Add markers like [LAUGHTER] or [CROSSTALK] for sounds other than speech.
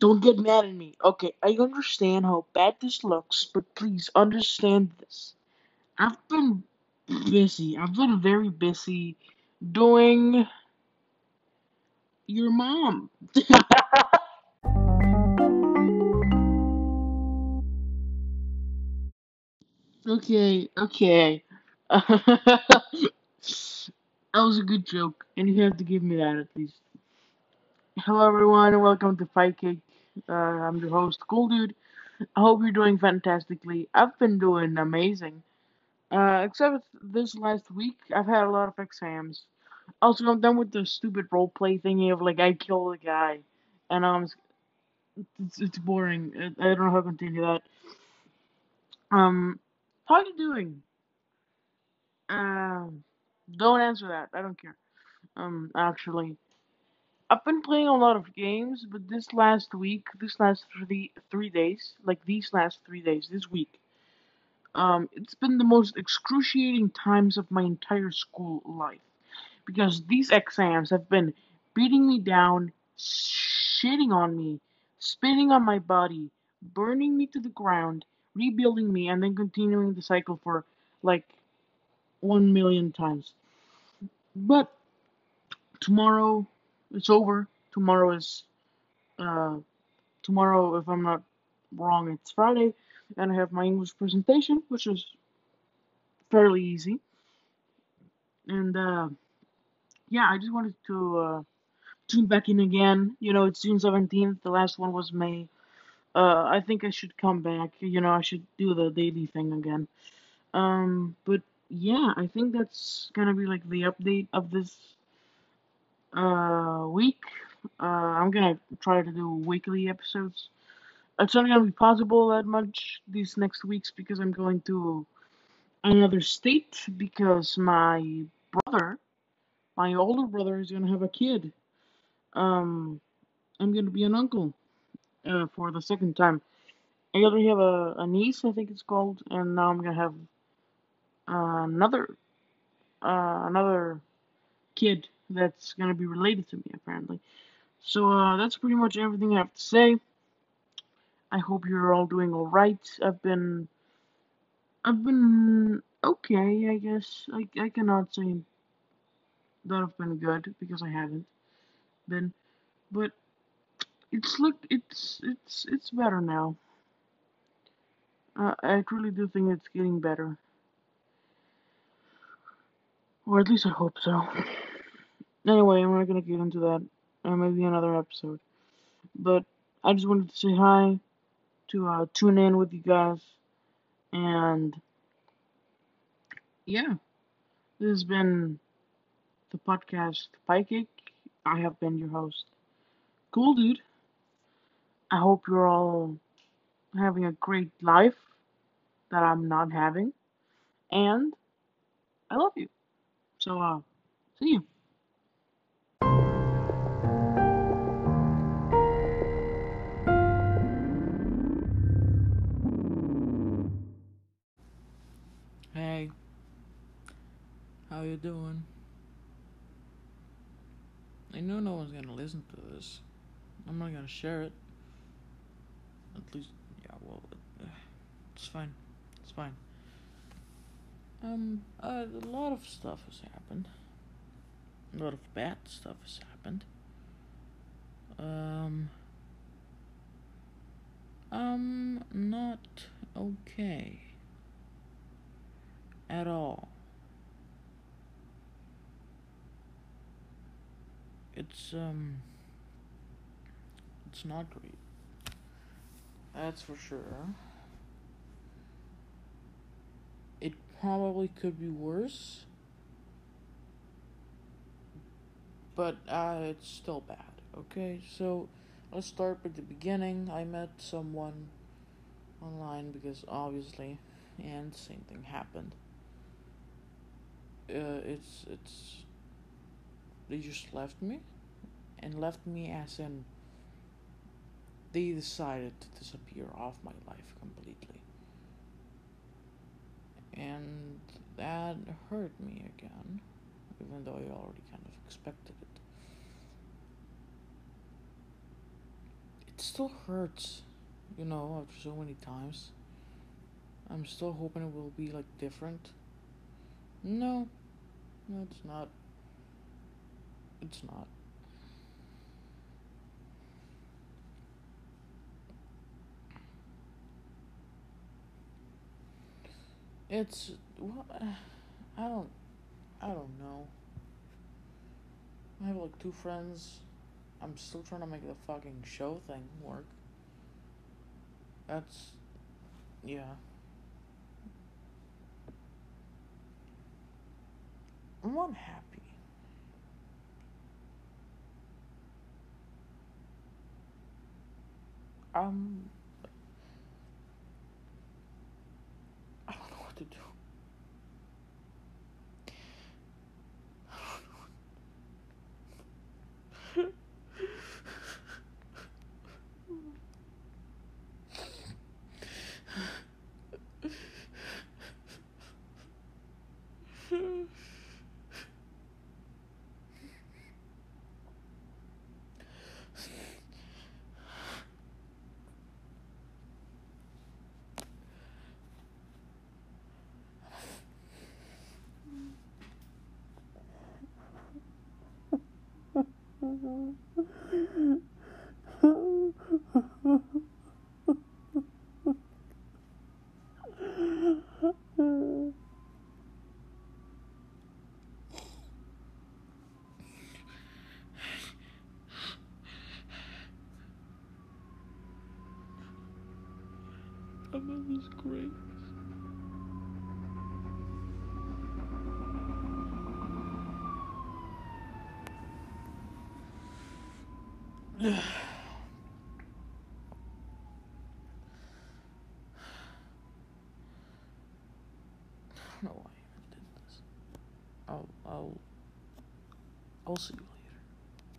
Don't get mad at me. Okay, I understand how bad this looks, but please understand this. I've been busy. I've been very busy doing your mom. [LAUGHS] okay, okay. [LAUGHS] that was a good joke, and you have to give me that at least. Hello, everyone, and welcome to Fight Cake. Uh, I'm your host, Cool Dude. I hope you're doing fantastically. I've been doing amazing. Uh, except this last week, I've had a lot of exams. Also, I'm done with the stupid roleplay thingy of like I killed a guy, and um, it's, it's boring. I, I don't know how to continue that. Um, how are you doing? Um, don't answer that. I don't care. Um, actually, I've been playing a lot of games, but this last week, this last three three days, like these last three days, this week, um, it's been the most excruciating times of my entire school life because these exams have been beating me down, shitting on me, spitting on my body, burning me to the ground, rebuilding me, and then continuing the cycle for like one million times. But tomorrow it's over. Tomorrow is uh tomorrow if I'm not wrong it's Friday and I have my English presentation which is fairly easy. And uh yeah, I just wanted to uh tune back in again. You know, it's June 17th. The last one was May. Uh I think I should come back. You know, I should do the daily thing again. Um but yeah, I think that's gonna be like the update of this uh week. Uh, I'm gonna try to do weekly episodes. It's not gonna be possible that much these next weeks because I'm going to another state because my brother, my older brother, is gonna have a kid. Um, I'm gonna be an uncle uh, for the second time. I already have a, a niece, I think it's called, and now I'm gonna have another uh, another kid that's gonna be related to me apparently. So uh, that's pretty much everything I have to say. I hope you're all doing all right. I've been, I've been okay, I guess. I I cannot say that I've been good because I haven't been, but it's look, it's it's it's better now. Uh, I really do think it's getting better, or at least I hope so. Anyway, I'm not gonna get into that. Uh, maybe another episode. But I just wanted to say hi, to uh, tune in with you guys, and yeah, this has been the podcast Cake. I have been your host. Cool dude. I hope you're all having a great life that I'm not having. And I love you. So, uh, see you. Hey, how you doing? I know no one's gonna listen to this. I'm not gonna share it. At least, yeah, well, uh, it's fine. It's fine. Um, uh, a lot of stuff has happened. A lot of bad stuff has happened. Um, I'm not okay. At all. It's, um, it's not great. That's for sure. It probably could be worse. But uh, it's still bad. Okay, so let's start with the beginning. I met someone online because obviously, and same thing happened. Uh, it's it's they just left me, and left me as in they decided to disappear off my life completely. And that hurt me again, even though I already kind of expected it. it still hurts, you know, after so many times. I'm still hoping it will be like different. No, no, it's not. It's not. It's well, I don't, I don't know. I have like two friends. I'm still trying to make the fucking show thing work. That's, yeah. I'm unhappy. Um, I don't know what to do. In this grace. [SIGHS] I don't know why I even did this. I'll I'll I'll see you later.